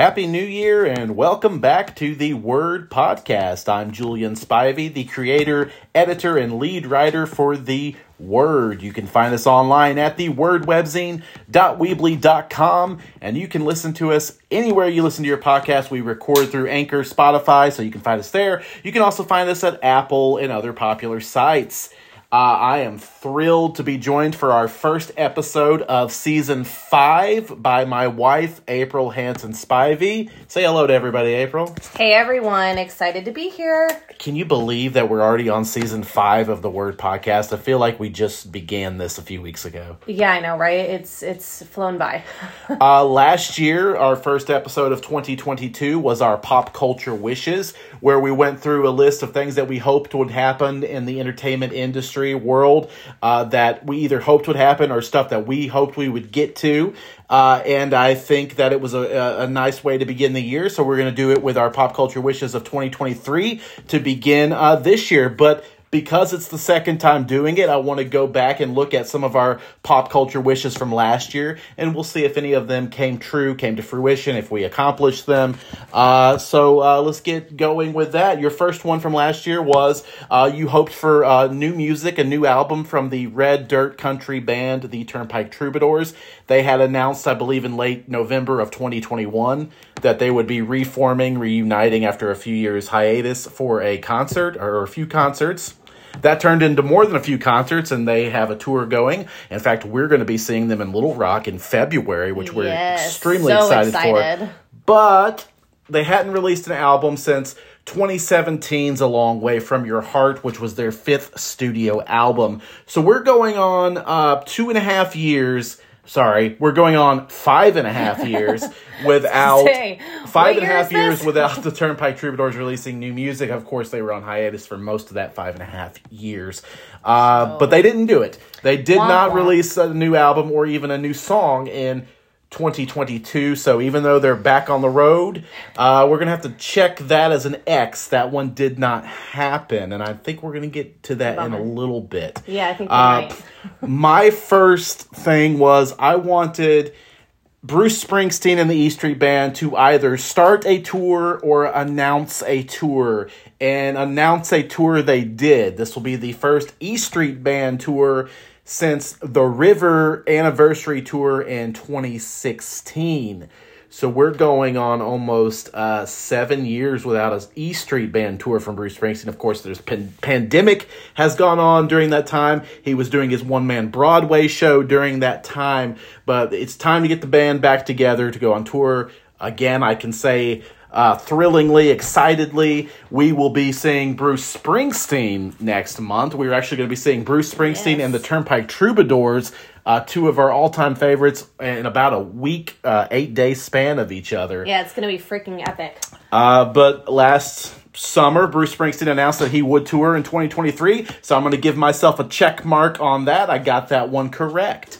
Happy New Year and welcome back to the Word Podcast. I'm Julian Spivey, the creator, editor, and lead writer for The Word. You can find us online at thewordwebzine.weebly.com and you can listen to us anywhere you listen to your podcast. We record through Anchor, Spotify, so you can find us there. You can also find us at Apple and other popular sites. Uh, I am thrilled to be joined for our first episode of season five by my wife, Aprille Hanson Spivey. Say hello to everybody, Aprille. Hey everyone, excited to be here. Can you believe that we're already on season five of the Word Podcast? I feel like we just began this a few weeks ago. Yeah, I know, right? It's it's flown by. uh, last year, our first episode of 2022 was our pop culture wishes, where we went through a list of things that we hoped would happen in the entertainment industry world uh, that we either hoped would happen or stuff that we hoped we would get to. Uh, and I think that it was a, a, nice way to begin the year. So we're going to do it with our pop culture wishes of 2023 to begin uh, this year. But because it's the second time doing it, I want to go back and look at some of our pop culture wishes from last year, and we'll see if any of them came true, came to fruition, if we accomplished them. Uh, so uh, let's get going with that. Your first one from last year was uh, you hoped for uh, new music, a new album from the Red Dirt Country band, the Turnpike Troubadours. They had announced, I believe, in late November of 2021 that they would be reforming, reuniting after a few years hiatus for a concert or a few concerts. That turned into more than a few concerts, and they have a tour going. In fact, we're going to be seeing them in Little Rock in February, which we're yes, extremely so excited, excited for. But they hadn't released an album since 2017's A Long Way From Your Heart, which was their fifth studio album. So we're going on uh, two and a half years sorry, we're going on five and a half years without Say, five and a half years without the Turnpike Troubadours releasing new music. Of course, they were on hiatus for most of that five and a half years, uh, oh. but they didn't do it. They did wah, not wah. release a new album or even a new song in 2022. So even though they're back on the road, uh, we're gonna have to check that as an X. That one did not happen, and I think we're gonna get to that Bummer. in a little bit. Yeah, I think uh, right. my first thing was I wanted. Bruce Springsteen and the E Street Band to either start a tour or announce a tour. And announce a tour they did. This will be the first E Street Band tour since the River anniversary tour in 2016. So we're going on almost uh, seven years without an E Street Band tour from Bruce Springsteen. Of course, there's pan- pandemic has gone on during that time. He was doing his one man Broadway show during that time, but it's time to get the band back together to go on tour again. I can say uh, thrillingly, excitedly, we will be seeing Bruce Springsteen next month. We're actually going to be seeing Bruce Springsteen yes. and the Turnpike Troubadours, uh, two of our all time favorites, in about a week, uh, eight day span of each other. Yeah, it's going to be freaking epic. Uh, but last summer, Bruce Springsteen announced that he would tour in 2023, so I'm going to give myself a check mark on that. I got that one correct.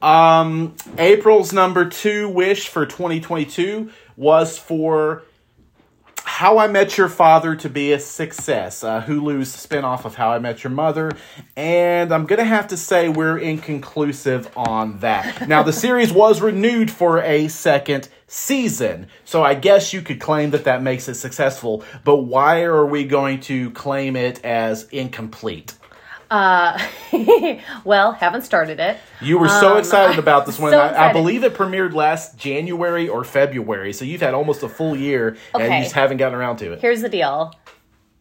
Um, Aprille's number two wish for 2022 was for How I Met Your Father to be a success, uh, Hulu's spinoff of How I Met Your Mother. And I'm to have to say we're inconclusive on that. Now, the series was renewed for a second season. So I guess you could claim that that makes it successful. But why are we going to claim it as incomplete? Uh, well, haven't started it. You were so um, excited about this one. So I, I, believe it premiered last January or February, so you've had almost a full year okay. and you just haven't gotten around to it. Here's the deal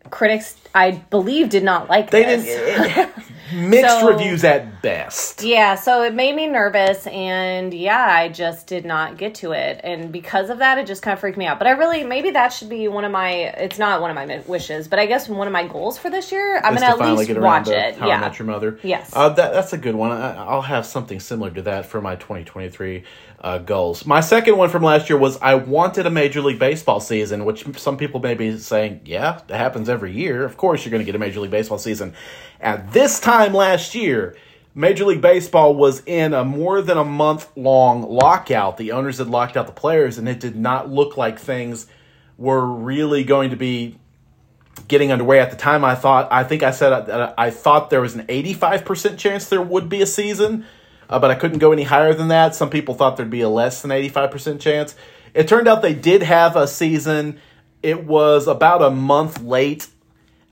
critics, I believe, did not like they this. Didn't, mixed so, reviews at best. Yeah, so it made me nervous, and yeah, I just did not get to it, and because of that, it just kind of freaked me out. But I really, maybe that should be one of my. It's not one of my wishes, but I guess one of my goals for this year. I'm going to at least watch it. How yeah, I Met Your Mother. Yes, uh, that, that's a good one. I, will have something similar to that for my 2023 uh, goals. My second one from last year was I wanted a Major League Baseball season, which some people may be saying, yeah, that happens every year. Of course, you're going to get a Major League Baseball season. At this time last year, Major League Baseball was in a more than a month long lockout. The owners had locked out the players, and it did not look like things were really going to be getting underway at the time i thought i think i said I, I thought there was an 85% chance there would be a season uh, but I couldn't go any higher than that. Some people thought there'd be a less than 85% chance. It turned out they did have a season. It was about a month late,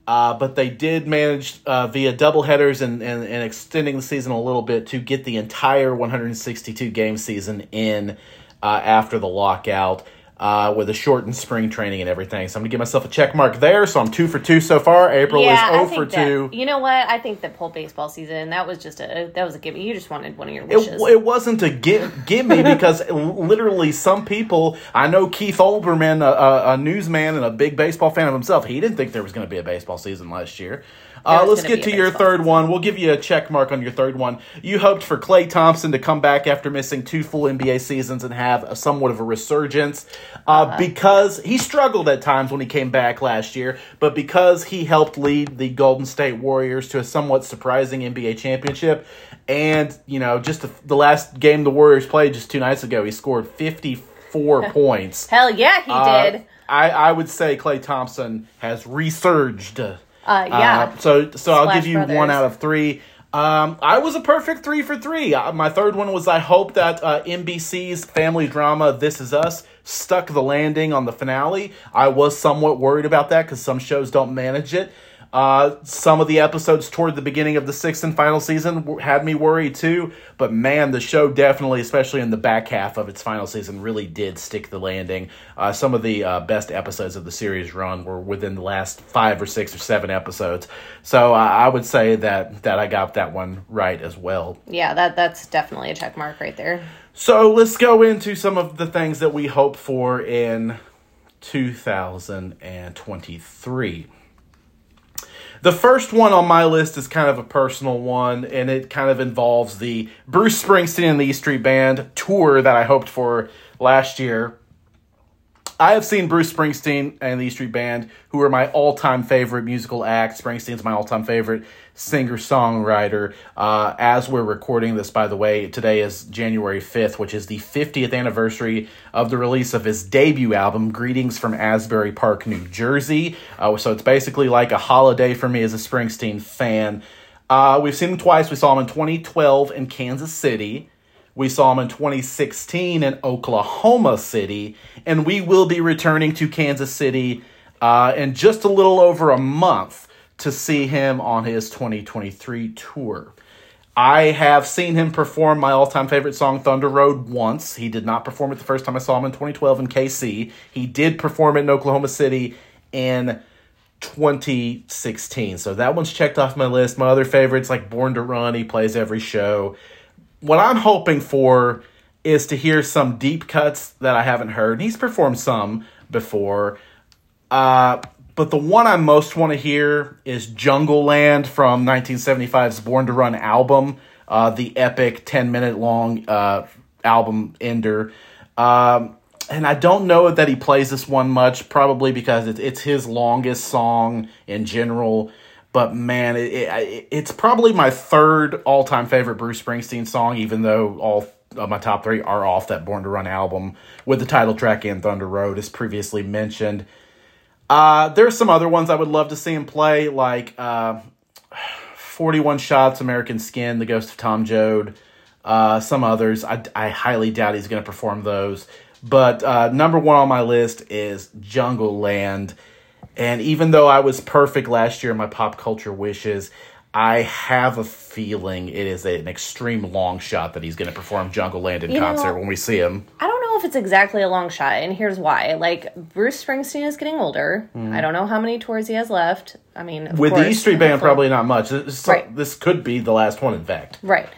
uh, but they did manage uh, via double headers and, and, and extending the season a little bit to get the entire 162 game season in uh, after the lockout uh, with a shortened spring training and everything. So I'm gonna give myself a check mark there. So I'm two for two so far. Aprille yeah, is 0 for that, two. You know what? I think that whole baseball season that was just a that was a gimme. You just wanted one of your It, wishes. it wasn't a give, give me because literally some people I know Keith Olbermann, a, a, a newsman and a big baseball fan of himself, he didn't think there was going to be a baseball season last year. Uh, let's get to your baseball third one. We'll give you a check mark on your third one. You hoped for Klay Thompson to come back after missing two full NBA seasons and have a, somewhat of a resurgence uh, because he struggled at times when he came back last year, but because he helped lead the Golden State Warriors to a somewhat surprising NBA championship. And, you know, just the, the last game the Warriors played just two nights ago, he scored 54 points. Hell yeah, he Uh, did. I, I would say Klay Thompson has resurged. Uh, yeah. so so I'll give you Brothers. one out of three. Um, I was a perfect three for three. Uh, my third one was I hope that uh, NBC's family drama This Is Us stuck the landing on the finale. I was somewhat worried about that because some shows don't manage it. Uh, some of the episodes toward the beginning of the sixth and final season had me worried too. But man, the show definitely, especially in the back half of its final season, really did stick the landing. Uh, some of the uh, best episodes of the series run were within the last five or six or seven episodes. So uh, I would say that that I got that one right as well. Yeah, that that's definitely a check mark right there. So let's go into some of the things that we hope for in 2023. The first one on my list is kind of a personal one, and it kind of involves the Bruce Springsteen and the E Street Band tour that I hoped for last year. I have seen Bruce Springsteen and the E Street Band, who are my all time favorite musical act. Springsteen's my all time favorite singer songwriter. Uh, as we're recording this, by the way, today is January 5th, which is the 50th anniversary of the release of his debut album, Greetings from Asbury Park, New Jersey. Uh, so it's basically like a holiday for me as a Springsteen fan. Uh, we've seen him twice. We saw him in 2012 in Kansas City. We saw him in 2016 in Oklahoma City, and we will be returning to Kansas City uh, in just a little over a month to see him on his 2023 tour. I have seen him perform my all time favorite song, Thunder Road, once. He did not perform it the first time I saw him in 2012 in KC. He did perform it in Oklahoma City in 2016. So that one's checked off my list. My other favorites, like Born to Run, he plays every show what I'm hoping for is to hear some deep cuts that I haven't heard. He's performed some before. Uh, but the one I most want to hear is Jungleland from 1975's Born to Run album, uh, the epic 10 minute long uh, album ender. Um, and I don't know that he plays this one much, probably because it's, it's his longest song in general. But man, it, it, it's probably my third all time favorite Bruce Springsteen song, even though all of my top three are off that Born to Run album with the title track in Thunder Road, as previously mentioned. Uh, there's some other ones I would love to see him play, like uh, 41 Shots, American Skin, The Ghost of Tom Joad, uh, some others. I, I highly doubt he's going to perform those. But uh, number one on my list is Jungleland. And even though I was perfect last year in my pop culture wishes, I have a feeling it is an extreme long shot that he's going to perform Jungleland in You know- concert when we see him. I don't know if it's exactly a long shot, and here's why. Like Bruce Springsteen is getting older. I don't know how many tours he has left. I mean, of Mm. With the E Street Band, probably not much. This, Right. this could be the last one, in fact. right.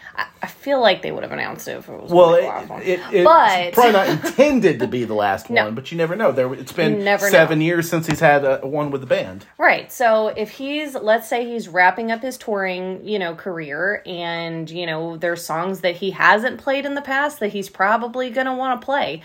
I, feel like they would have announced it if it was Well, it, it, it's but probably not intended to be the last No. one, but you never know. There, it's been seven years since he's had a, one with the band. Right. So if he's let's say he's wrapping up his touring, you know, career and, you know, there's songs that he hasn't played in the past that he's probably going to want to play.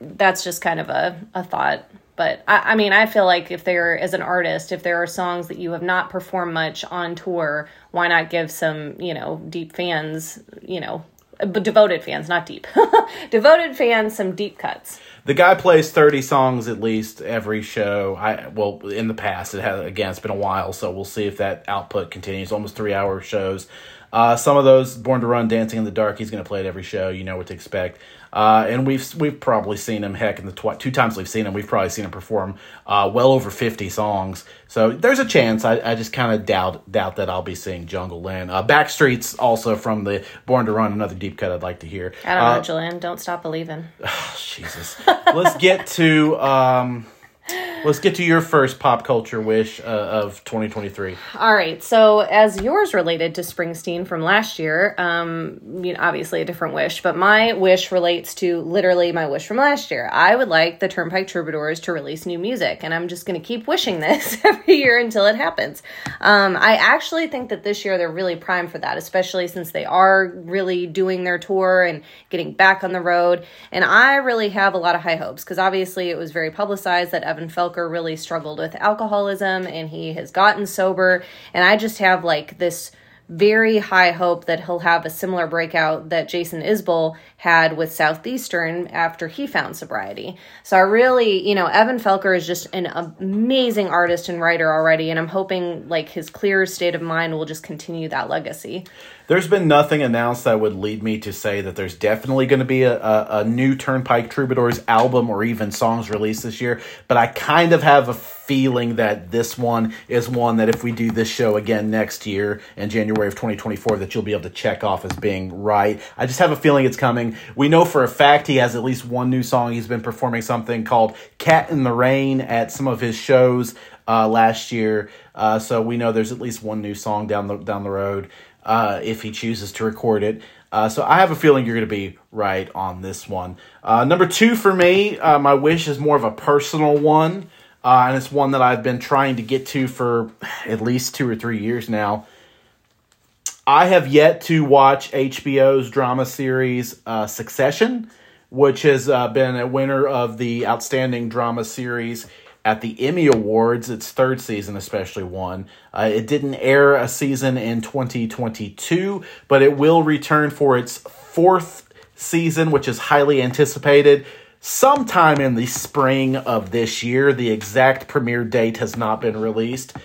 That's just kind of a, a thought. But I, I mean, I feel like if there, as an artist, if there are songs that you have not performed much on tour, why not give some, you know, deep fans, you know, but devoted fans, not deep, devoted fans, some deep cuts. The guy plays thirty songs at least every show. I well, in the past, it has again, it's been a while, so we'll see if that output continues. Almost three hour shows. Uh, some of those Born to Run, Dancing in the Dark, he's going to play at every show. You know what to expect. Uh, and we've we've probably seen him. Heck, in the tw- two times we've seen him, we've probably seen him perform uh, well over fifty songs. So there's a chance. I, I just kind of doubt doubt that I'll be seeing Jungleland. Uh, Backstreet's also from the Born to Run, another deep cut I'd like to hear. I don't know, Julian. Don't stop believing. Jesus. Let's get to um, let's get to your first pop culture wish uh, of 2023. All right. So, as yours related to Springsteen from last year, um, you know, obviously a different wish, but my wish relates to literally my wish from last year. I would like the Turnpike Troubadours to release new music, and I'm just going to keep wishing this every year until it happens. Um, I actually think that this year they're really primed for that, especially since they are really doing their tour and getting back on the road. And I really have a lot of high hopes because obviously it was very publicized that Evan Felker really struggled with alcoholism and he has gotten sober. And I just have like this very high hope that he'll have a similar breakout that Jason Isbell had with Southeastern after he found sobriety. So I really, you know, Evan Felker is just an amazing artist and writer already, and I'm hoping like his clear state of mind will just continue that legacy. There's been nothing announced that would lead me to say that there's definitely going to be a, a, a, new Turnpike Troubadours album or even songs released this year, but I kind of have a feeling that this one is one that if we do this show again next year in January of 2024 that you'll be able to check off as being right. I just have a feeling it's coming. We know for a fact he has at least one new song. He's been performing something called Cat in the Rain at some of his shows uh, last year. Uh, so we know there's at least one new song down the down the road uh, if he chooses to record it. Uh, so I have a feeling you're going to be right on this one. Uh, number two for me, uh, my wish is more of a personal one, uh, and it's one that I've been trying to get to for at least two or three years now. I have yet to watch HBO's drama series uh, Succession, which has been a winner of the Outstanding Drama Series at the Emmy Awards, its third season especially won. Uh, it didn't air a season in 2022, but it will return for its fourth season, which is highly anticipated. Sometime in the spring of this year, the exact premiere date has not been released.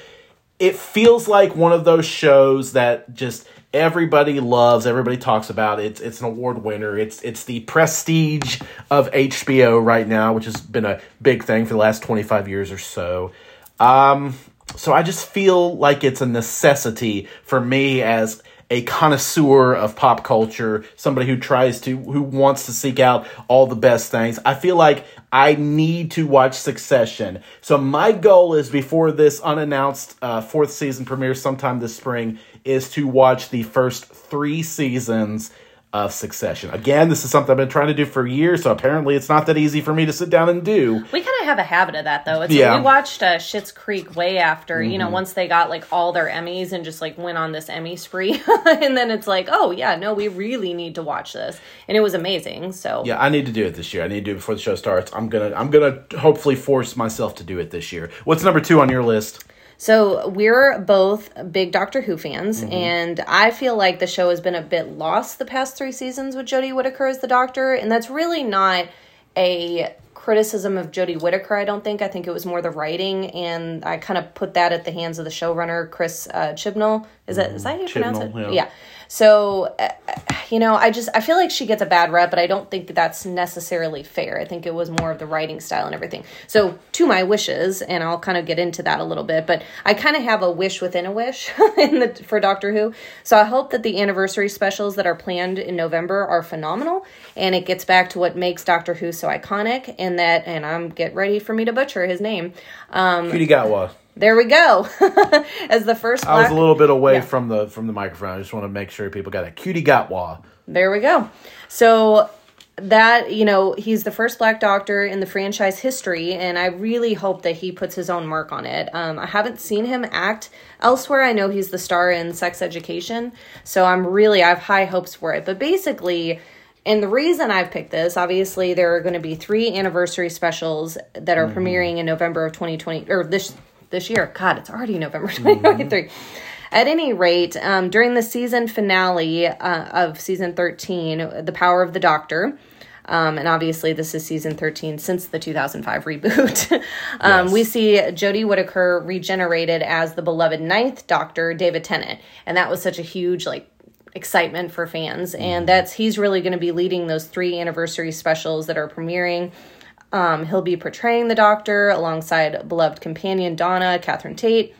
It feels like one of those shows that just everybody loves, everybody talks about. It's it's an award winner. It's it's the prestige of HBO right now, which has been a big thing for the last 25 years or so. Um so I just feel like it's a necessity for me as a connoisseur of pop culture, somebody who tries to, who wants to seek out all the best things. I feel like I need to watch Succession. So my goal is before this unannounced uh, fourth season premieres sometime this spring is to watch the first three seasons of Succession. Again, this is something I've been trying to do for years, so apparently it's not that easy for me to sit down and do. We kind of have a habit of that, though. It's, yeah. We watched uh, Schitt's Creek way after, mm-hmm. you know, mm-hmm. once they got like all their Emmys and just like went on this Emmy spree. and then it's like, oh, yeah, no, we really need to watch this. And it was amazing. So, yeah, I need to do it this year. I need to do it before the show starts. I'm to, I'm to hopefully force myself to do it this year. What's number two on your list? So we're both big Doctor Who fans, mm-hmm. and I feel like the show has been a bit lost the past three seasons with Jodie Whittaker as the Doctor, and that's really not a criticism of Jodie Whittaker. I don't think. I think it was more the writing, and I kind of put that at the hands of the showrunner Chris uh, Chibnall. Is that is that how you Chibnall, pronounce it? Yeah. yeah. So, uh, you know, I just I feel like she gets a bad rep, but I don't think that's necessarily fair. I think it was more of the writing style and everything. So, to my wishes, and I'll kind of get into that a little bit, but I kind of have a wish within a wish in the for Doctor Who. So, I hope that the anniversary specials that are planned in November are phenomenal, and it gets back to what makes Doctor Who so iconic, and that, and I'm get ready for me to butcher his name. Um, Gatwa. There we go. As the first, black... I was a little bit away yeah. from the from the microphone. I just want to make sure people got a Ncuti Gatwa. There we go. So that you know he's the first black doctor in the franchise history and i really hope that he puts his own mark on it um, i haven't seen him act elsewhere i know he's the star in sex education so i'm really i have high hopes for it but basically and the reason I've picked this, obviously, there are going to be three anniversary specials that are mm-hmm. premiering in November of 2020, or this this year. God, it's already November 2023. Mm-hmm. At any rate, um, during the season finale uh, of season 13, The Power of the Doctor, um, and obviously, this is season 13 since the 2005 reboot. um, yes. We see Jodie Whittaker regenerated as the beloved ninth Doctor, David Tennant. And that was such a huge, like, excitement for fans, and that's he's really going to be leading those three anniversary specials that are premiering. Um, he'll be portraying the Doctor alongside beloved companion Donna, Catherine Tate.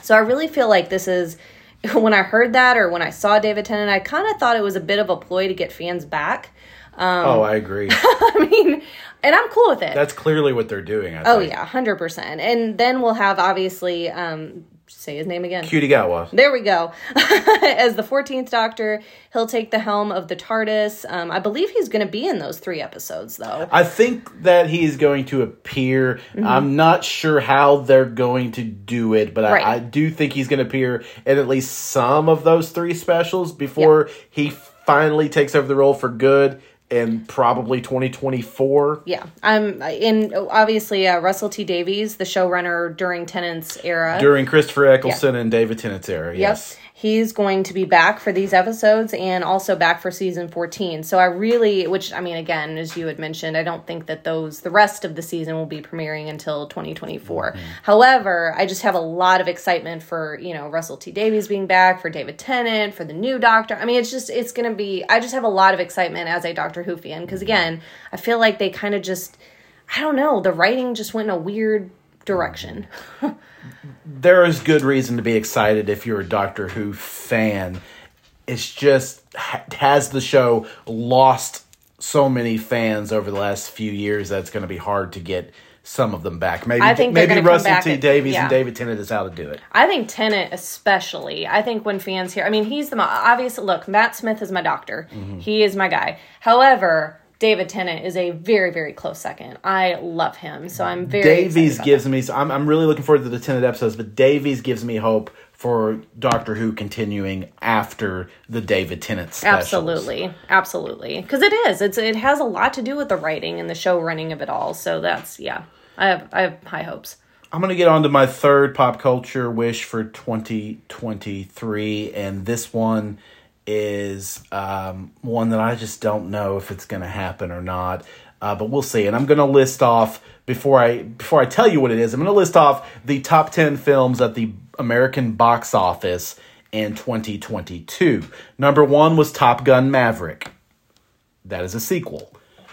So I really feel like this is when I heard that or when I saw David Tennant, I kind of thought it was a bit of a ploy to get fans back. oh, I agree. I mean, and I'm cool with it. That's clearly what they're doing. I oh think. yeah, hundred percent. And then we'll have obviously um, say his name again. Ncuti Gatwa. There we go. As the 14th Doctor, he'll take the helm of the TARDIS. Um, I believe he's going to be in those three episodes, though. I think that he is going to appear. Mm-hmm. I'm not sure how they're going to do it, but Right. I, I do think he's going to appear in at least some of those three specials before he finally takes over the role for good in probably 2024. Yeah, I'm in. Obviously, uh, Russell T Davies, the showrunner during Tennant's era. During Christopher Eccleston and David Tennant's era, yes. Yep. He's going to be back for these episodes and also back for season 14. So I really, which I mean, again, as you had mentioned, I don't think that those, the rest of the season will be premiering until 2024. However, I just have a lot of excitement for, you know, Russell T Davies being back, for David Tennant, for the new Doctor. I mean, it's just, it's going to be, I just have a lot of excitement as a Doctor Who fan because, again, I feel like they kind of just, I don't know, the writing just went in a weird direction. there is good reason to be excited if you're a Doctor Who fan. It's just has the show lost so many fans over the last few years that it's going to be hard to get some of them back. Maybe I think maybe Russell T Davies yeah. and David Tennant is how to do it. I think Tennant especially. I think when fans hear, I mean, he's the obvious. Look, Matt Smith is my doctor. Mm-hmm. He is my guy. However, David Tennant is a very, very close second. I love him, so I'm very. Davies gives me. I'm I'm really looking forward to the Tennant episodes, but Davies gives me hope for Doctor Who continuing after the David Tennant specials. Absolutely, absolutely, because it is. It's it has a lot to do with the writing and the show running of it all. So that's yeah. I have I have high hopes. I'm going to get on to my third pop culture wish for 2023, and this one is um, one that I just don't know if it's going to happen or not. Uh, but we'll see. And I'm going to list off before I before I tell you what it is. I'm going to list off the top 10 films at the American box office in 2022. Number one was Top Gun Maverick. That is a sequel.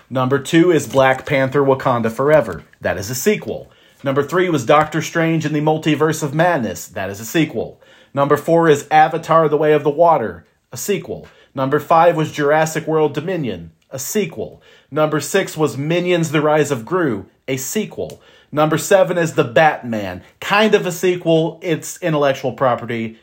Number two is Black Panther Wakanda Forever. That is a sequel. Number three was Doctor Strange in the Multiverse of Madness. That is a sequel. Number four is Avatar The Way of the Water. A sequel. Number five was Jurassic World Dominion. A sequel. Number six was Minions The Rise of Gru. A sequel. Number seven is The Batman. Kind of a sequel. It's intellectual property.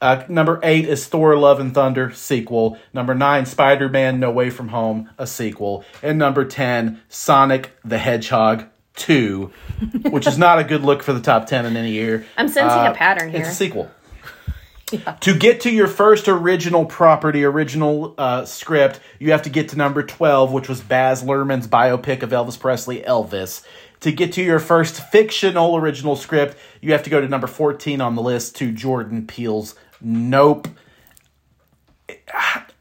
Uh, number eight is Thor: Love and Thunder sequel. Number nine, Spider Man: No Way from Home, a sequel. And number ten, Sonic the Hedgehog two, which is not a good look for the top ten in any year. I'm sensing Uh, a pattern here. It's a sequel. To get to your first original property, original uh, script, you have to get to number 12, which was Baz Luhrmann's biopic of Elvis Presley, Elvis. To get to your first fictional original script, you have to go to number 14 on the list to Jordan Peele's Nope.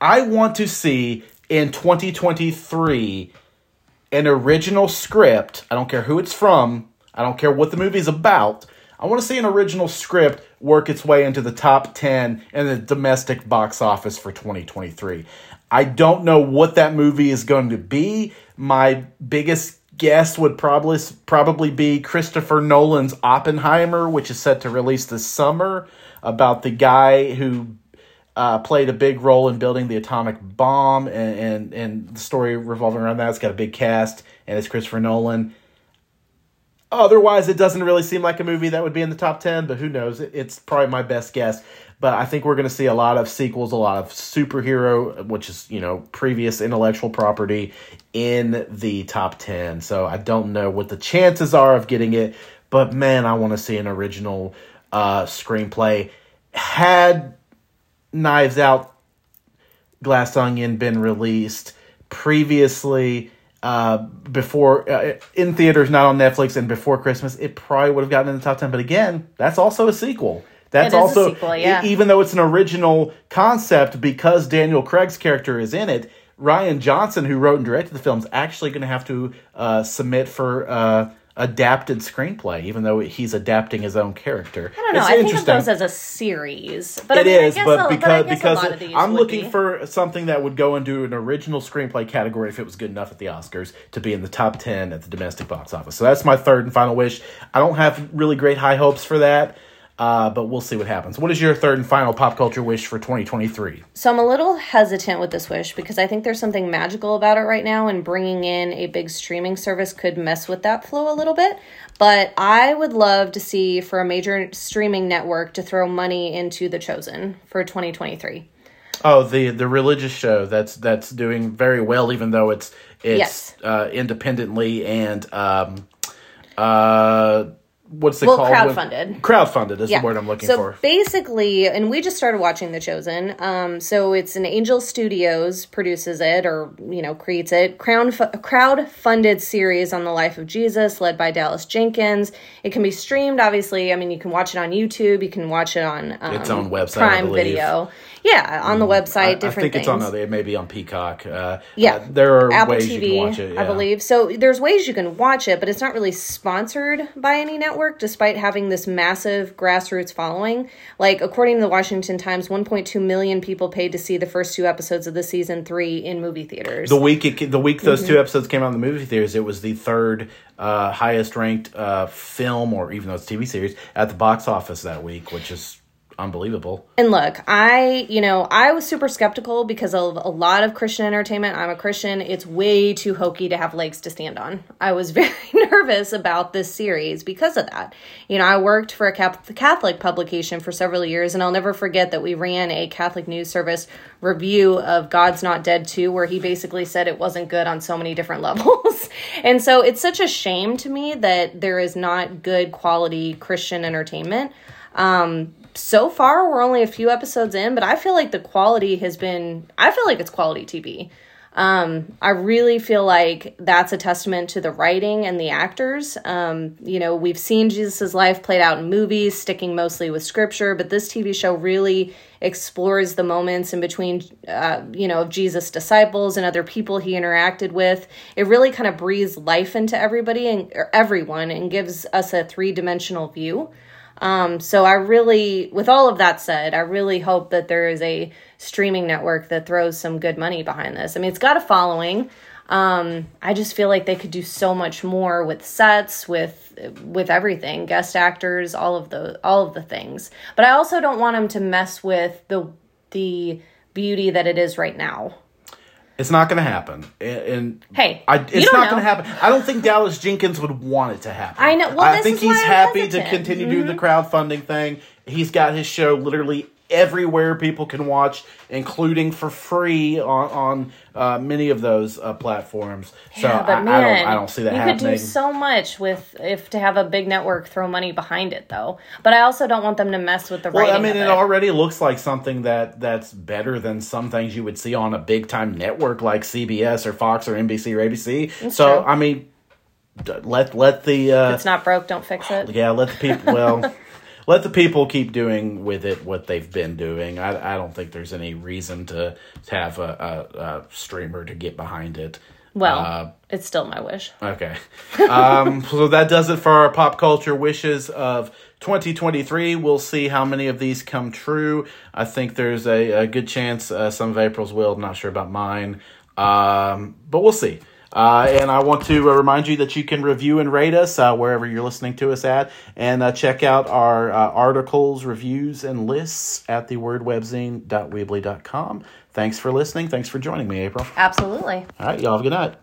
I want to see in 2023 an original script. I don't care who it's from. I don't care what the movie's about. I want to see an original script work its way into the top 10 in the domestic box office for 2023. I don't know what that movie is going to be. My biggest guess would probably probably be Christopher Nolan's Oppenheimer, which is set to release this summer, about the guy who uh, played a big role in building the atomic bomb, and, and and the story revolving around that. It's got a big cast, and it's Christopher Nolan. Otherwise, it doesn't really seem like a movie that would be in the top ten, but who knows? It's probably my best guess. But I think we're going to see a lot of sequels, a lot of superhero, which is you know previous intellectual property, in the top ten. So I don't know what the chances are of getting it, but man, I want to see an original uh, screenplay. Had Knives Out Glass Onion been released previously uh, before uh, in theaters, not on Netflix, and before Christmas, it probably would have gotten in the top ten. But again, that's also a sequel. That's It is a also sequel, yeah. even though it's an original concept, because Daniel Craig's character is in it. Rian Johnson, who wrote and directed the film, is actually going to have to uh, submit for uh, adapted screenplay, even though he's adapting his own character. I don't know. It's I think of those as a series, but It I mean, is, I guess but a, because but because a lot of these I'm looking be. for something that would go into an original screenplay category if it was good enough at the Oscars to be in the top ten at the domestic box office. So that's my third and final wish. I don't have really great high hopes for that, uh, but we'll see what happens. What is your third and final pop culture wish for 2023? So I'm a little hesitant with this wish because I think there's something magical about it right now, and bringing in a big streaming service could mess with that flow a little bit. But I would love to see for a major streaming network to throw money into The Chosen for 2023. Oh, the the religious show that's that's doing very well, even though it's it's Yes. uh, independently and um, uh, what's it Well, called? crowdfunded. Crowdfunded is the word I'm looking so for. basically, and we just started watching The Chosen. Um, so it's an Angel Studios produces it or you know creates it. Crowd crowd funded series on the life of Jesus, led by Dallas Jenkins. It can be streamed. Obviously, I mean you can watch it on YouTube. You can watch it on um, Its own website, Prime. Video. Yeah, on the website. I, I think things. it's on other. It may be on Peacock. Uh, Yeah, uh, there are Apple ways TV, you can watch it. I believe. So there's ways you can watch it, but it's not really sponsored by any network, despite having this massive grassroots following. Like according to the Washington Times, 1.2 million people paid to see the first two episodes of the season three in movie theaters. The week it, the week those Mm-hmm. two episodes came out in the movie theaters, it was the third uh, highest ranked uh, film, or even though it's TV series, at the box office that week, which is unbelievable. And look, I, you know, I was super skeptical because of a lot of Christian entertainment. I'm a Christian. It's way too hokey to have legs to stand on. I was very nervous about this series because of that. You know, I worked for a Catholic publication for several years, and I'll never forget that we ran a Catholic news service review of God's Not Dead 2, where he basically said it wasn't good on so many different levels. and so it's such a shame to me that there is not good quality Christian entertainment Um, so far we're only a few episodes in but i feel like the quality has been i feel like it's quality tv um, i really feel like that's a testament to the writing and the actors. Um, you know we've seen jesus' life played out in movies sticking mostly with scripture but this tv show really explores the moments in between uh, you know of jesus disciples and other people he interacted with. It really kind of breathes life into everybody and everyone and gives us a three-dimensional view um, so I really, with all of that said, I really hope that there is a streaming network that throws some good money behind this. I mean, it's got a following. Um, I just feel like they could do so much more with sets, with with everything, guest actors, all of the all of the things. But I also don't want them to mess with the the beauty that it is right now. It's not going to happen, and, and Hey, I, it's not going to happen. I don't think Dallas Jenkins would want it to happen. I know- well, I think he's happy to. Mm-hmm. continue to do the crowdfunding thing. He's got his show literally everywhere people can watch, including for free on on uh, many of those uh, platforms. So Yeah, I, I don't I don't see that you happening. could do so much with if to have a big network throw money behind it though. But I also don't want them to mess with the Well. I mean, it it. already looks like something that that's better than some things you would see on a big time network like CBS or Fox or NBC or ABC. so, true. I mean, let let the uh, it's not broke, don't fix it. yeah, let the people well. Let the people keep doing with it what they've been doing. I, I don't think there's any reason to, to have a, a, a streamer to get behind it. Well, Uh, it's still my wish. Okay. Um, so that does it for our pop culture wishes of 2023. We'll see how many of these come true. I think there's a, a good chance uh, some of Aprille's will. I'm not sure about mine. Um, but we'll see. Uh, and I want to uh, remind you that you can review and rate us uh, wherever you're listening to us at, and uh, check out our uh, articles, reviews, and lists at thewordwebzine.weebly.com. Thanks for listening. Thanks for joining me, Aprille. Absolutely. All right, y'all have a good night.